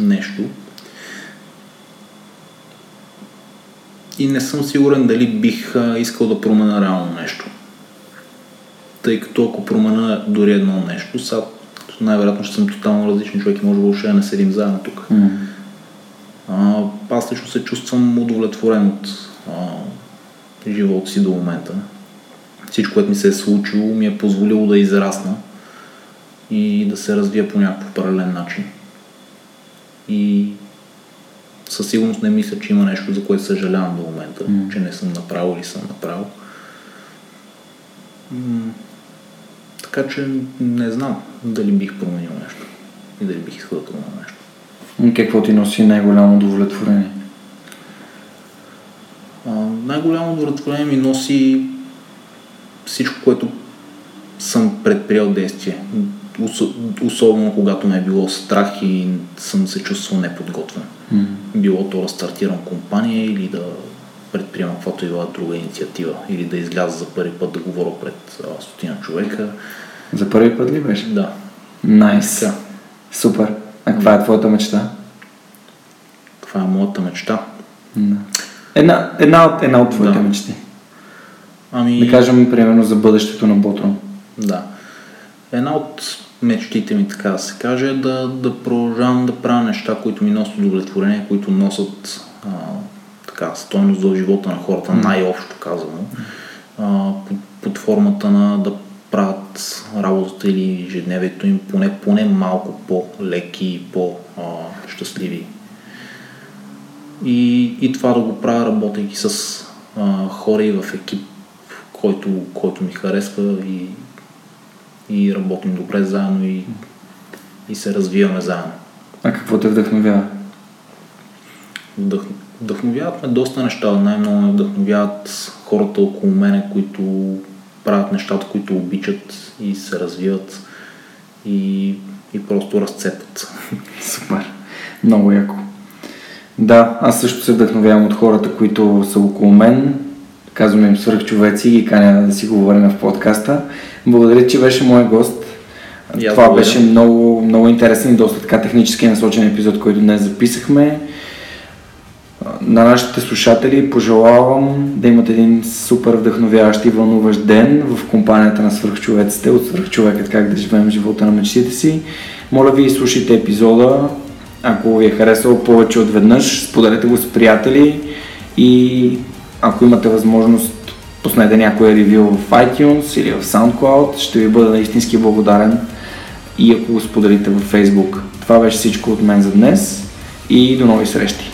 нещо. И не съм сигурен дали бих искал да променя реално нещо. Тъй като ако променя дори едно нещо, сега най-вероятно ще съм тотално различен човек и може въобще да не седим заедно тук. Mm. А, аз лично се чувствам удовлетворен от а, живота си до момента. Всичко, което ми се е случило, ми е позволило да израсна и да се развия по някакъв паралелен начин. И със сигурност не мисля, че има нещо, за което съжалявам до момента, mm. че не съм направил или съм направил. Така че не знам дали бих променил нещо и дали бих да променя нещо. Какво ти носи най-голямо удовлетворение? А, най-голямо удовлетворение ми носи всичко, което съм предприел действие. Особено когато ме е било страх и съм се чувствал неподготвен. Mm. Било то да стартирам компания или да предприемам каквато и била друга инициатива или да изляза за първи път да говоря пред стотина човека. За първи път ли беше? Да. Найс. Nice. Супер. А каква е твоята мечта? Каква е моята мечта? Да. Една, една, от, една от твоите да. мечти. Ами... Да кажем, примерно, за бъдещето на Ботрон. Да. Една от мечтите ми, така да се каже, е да, да продължавам да правя неща, които ми носят удовлетворение, които носят а, така, стойност за живота на хората, mm. най-общо казано, а, под, под формата на да правят работата или ежедневието им поне, поне малко по-леки и по-щастливи. И, и това да го правя, работейки с а, хора и в екип, който, който ми харесва и, и работим добре заедно и, и се развиваме заедно. А какво те вдъхновява? Вдъх, вдъхновяват ме доста неща. Най-много ме вдъхновяват хората около мене, които правят нещата, които обичат и се развиват и, и просто разцепят. Супер. Много яко. Да, аз също се вдъхновявам от хората, които са около мен. Казвам им свръхчовеци и каня да си говорим в подкаста. Благодаря, че беше мой гост. Я Това благодаря. беше много, много интересен и доста така технически насочен епизод, който днес записахме на нашите слушатели пожелавам да имат един супер вдъхновяващ и вълнуващ ден в компанията на свръхчовеците от свръхчовекът как да живеем живота на мечтите си. Моля ви слушайте епизода, ако ви е харесало повече от веднъж, споделете го с приятели и ако имате възможност пуснете някое ревю в iTunes или в SoundCloud, ще ви бъда истински благодарен и ако го споделите във Facebook. Това беше всичко от мен за днес и до нови срещи!